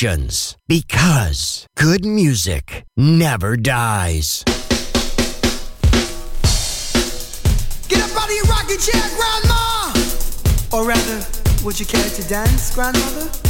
Productions. Because good music never dies. Get up out of your rocking chair, Grandma! Or rather, would you care to dance, Grandmother?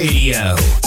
Radio.